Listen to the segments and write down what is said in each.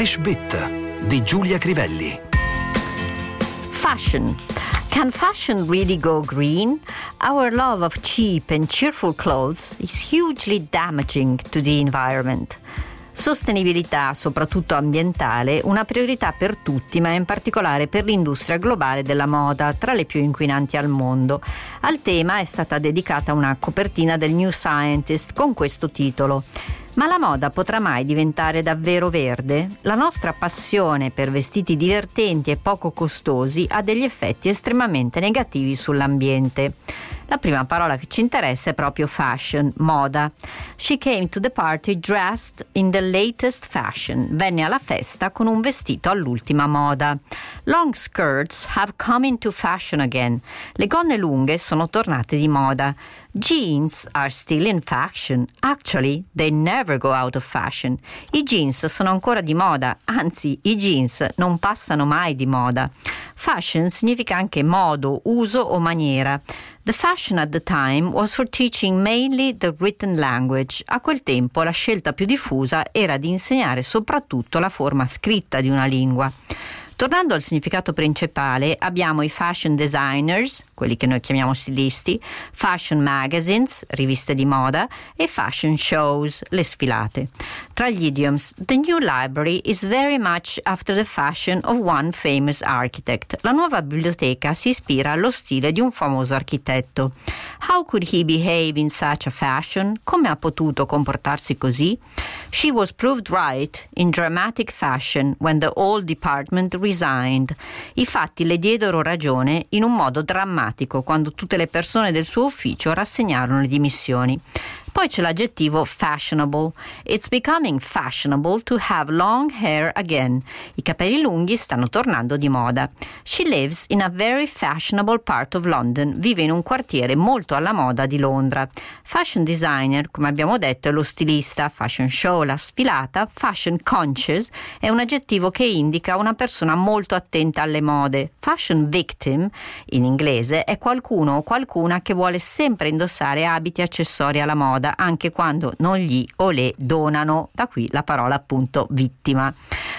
English Bit di Giulia Crivelli. Fashion. Can fashion really go green? Our love of cheap and cheerful clothes is hugely damaging to the environment. Sostenibilità, soprattutto ambientale, una priorità per tutti, ma in particolare per l'industria globale della moda, tra le più inquinanti al mondo. Al tema è stata dedicata una copertina del New Scientist con questo titolo. Ma la moda potrà mai diventare davvero verde? La nostra passione per vestiti divertenti e poco costosi ha degli effetti estremamente negativi sull'ambiente. La prima parola che ci interessa è proprio fashion, moda. She came to the party dressed in the latest fashion. Venne alla festa con un vestito all'ultima moda. Long skirts have come into fashion again. Le gonne lunghe sono tornate di moda. Jeans are still in fashion. Actually, they never go out of fashion. I jeans sono ancora di moda, anzi, i jeans non passano mai di moda. Fashion significa anche modo, uso o maniera. The fashion at the time was for teaching mainly the written language. A quel tempo la scelta più diffusa era di insegnare soprattutto la forma scritta di una lingua. Tornando al significato principale, abbiamo i fashion designers, quelli che noi chiamiamo stilisti, fashion magazines, riviste di moda, e fashion shows, le sfilate. Tra gli idioms, the new library is very much after the fashion of one famous architect. La nuova biblioteca si ispira allo stile di un famoso architetto. How could he behave in such a fashion? Come ha potuto comportarsi così? She was proved right in dramatic fashion when the old department resigned. I fatti le diedero ragione in un modo drammatico quando tutte le persone del suo ufficio rassegnarono le dimissioni. Poi c'è l'aggettivo fashionable. It's becoming fashionable to have long hair again. I capelli lunghi stanno tornando di moda. She lives in a very fashionable part of London. Vive in un quartiere molto alla moda di Londra. Fashion designer, come abbiamo detto, è lo stilista. Fashion show, la sfilata. Fashion conscious è un aggettivo che indica una persona molto attenta alle mode. Fashion victim, in inglese, è qualcuno o qualcuna che vuole sempre indossare abiti accessori alla moda moda anche quando non gli o le donano, da qui la parola appunto vittima.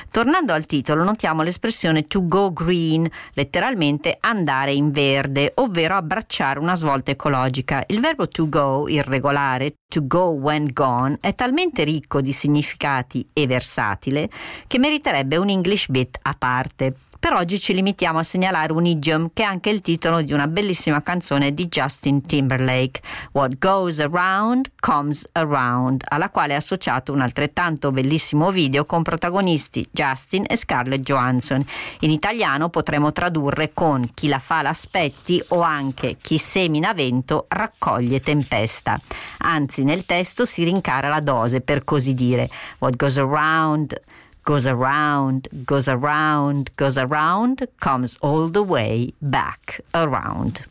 Tornando al titolo, notiamo l'espressione to go green, letteralmente andare in verde, ovvero abbracciare una svolta ecologica. Il verbo to go, irregolare, to go when gone, è talmente ricco di significati e versatile che meriterebbe un English bit a parte. Per oggi ci limitiamo a segnalare un idiom che è anche il titolo di una bellissima canzone di Justin Timberlake, What Goes Around Comes Around, alla quale è associato un altrettanto bellissimo video con protagonisti Justin e Scarlett Johansson. In italiano potremmo tradurre con chi la fa l'aspetti o anche chi semina vento raccoglie tempesta. Anzi, nel testo si rincara la dose, per così dire. What goes around goes around, goes around, goes around, comes all the way back around.